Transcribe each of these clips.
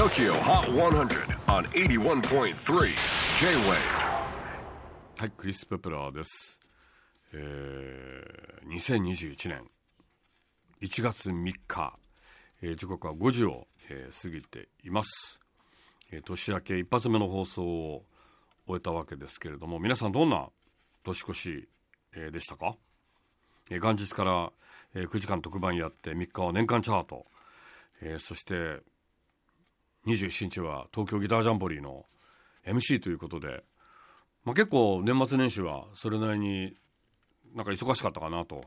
TOKYO HOT 100 on 81.3 J-WAVE. はい、クリス・ペプラーです。えー、2021年1月3日、えー時刻は5時を、えー過ぎています、えー年明け一発目の放送を終えたわけですけれども、皆さんどんな年越し、えーでしたか、えー元日から、えー9時間特番やって3日は年間チャート、えーそして27日は東京ギタージャンボリーの MC ということで、まあ、結構年末年始はそれなりになんか忙しかったかなと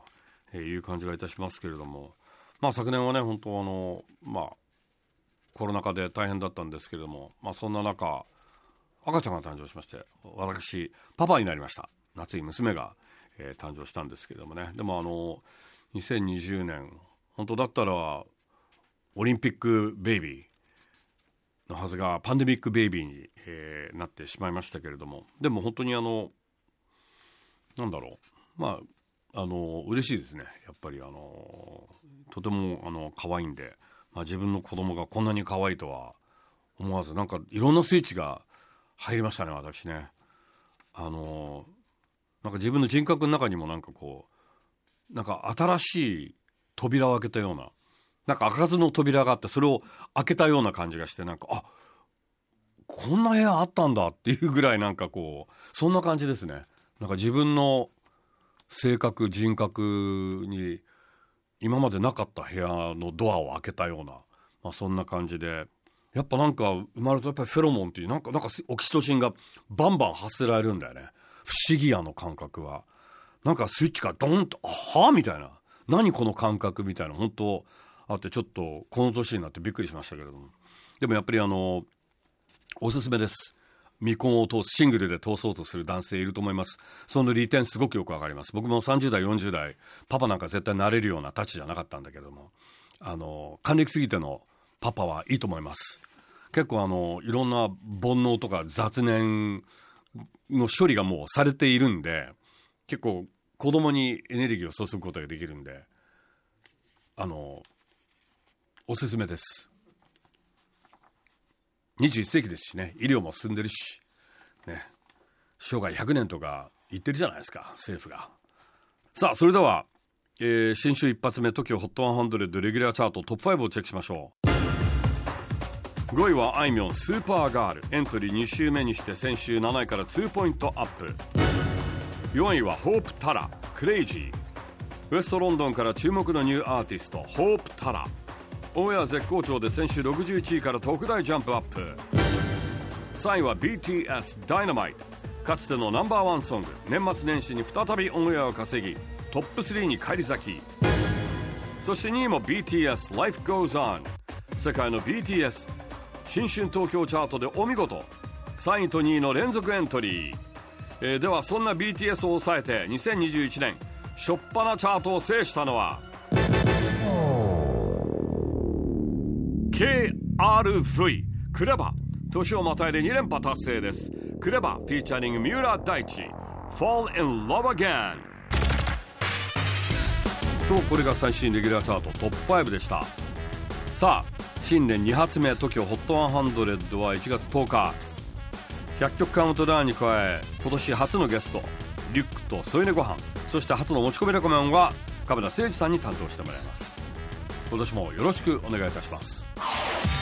いう感じがいたしますけれども、まあ、昨年はね本当あの、まあ、コロナ禍で大変だったんですけれども、まあ、そんな中赤ちゃんが誕生しまして私パパになりました。夏に娘が、えー誕生したんですけれどもね。でもあの2020年本当だったらオリンピックベイビーのはずがパンデミックベイビーに、えーなってしまいましたけれども。でも本当にあのなんだろう。まああの嬉しいですね。やっぱりあのとてもあの可愛いんで、まあ、自分の子供がこんなに可愛いとは思わずなんかいろんなスイッチが入りましたね私ね。あのなんか自分の人格の中にもなんかこうなんか新しい扉を開けたようななんか開かずの扉があってそれを開けたような感じがしてなんかあこんな部屋あったんだっていうぐらいなんかこうそんな感じですね。なんか自分の性格人格に今までなかった部屋のドアを開けたような、まあ、そんな感じでやっぱなんか生まれるとやっぱりフェロモンっていうなんかなんかオキシトシンがバンバン発せられるんだよね。不思議やの感覚は。なんかスイッチがドンと「はあ?」みたいな。何この感覚みたいな。本当あってちょっとこの年になってびっくりしましたけれども。でもやっぱりあのおすすめです。未婚を通すシングルで通そうとする男性いると思います。その利点すごくよくわかります。僕も30代40代パパなんか絶対なれるようなたちじゃなかったんだけども。あの還暦すぎてのパパはいいと思います。結構あのいろんな煩悩とか雑念の処理がもうされているんで結構子供にエネルギーを注ぐことができるんであのおすすめです。21世紀ですしね。医療も進んでるし。ね。生涯100年とか言ってるじゃないですか。政府が。さあそれでは、えー新週一発目 TOKIO HOT 100 レギュラーチャートトップ5をチェックしましょう。5位はあいみょんスーパーガール。エントリー2週目にして先週7位から2ポイントアップ。4位は Hope Tala Crazy。ウエストロンドンから注目のニューアーティスト Hope Tala。オンエア絶好調で先週61位から特大ジャンプアップ。3位は BTS Dynamiteかつてのナンバーワンソング。年末年始に再びオンエアを稼ぎトップ3に返り咲き。そして2位も BTS Life Goes On 世界の BTS 新春東京チャートでお見事。3位と2位の連続エントリー、えーではそんな BTS を抑えて2021年初っ端チャートを制したのは KRV クレバ。年をまたいで2連覇達成です。クレバ。フィーチャリング三浦大知。Fall in Love Again とこれが最新レギュラーチャートトップ5でした。さあ新年2発目 TOKIOHOT100 は1月10日。100曲カウントダウンに加え今年初のゲストリュックと添い寝ご飯。そして初の持ち込みレコメンは亀田誠二さんに担当してもらいます。今年もよろしくお願いいたします。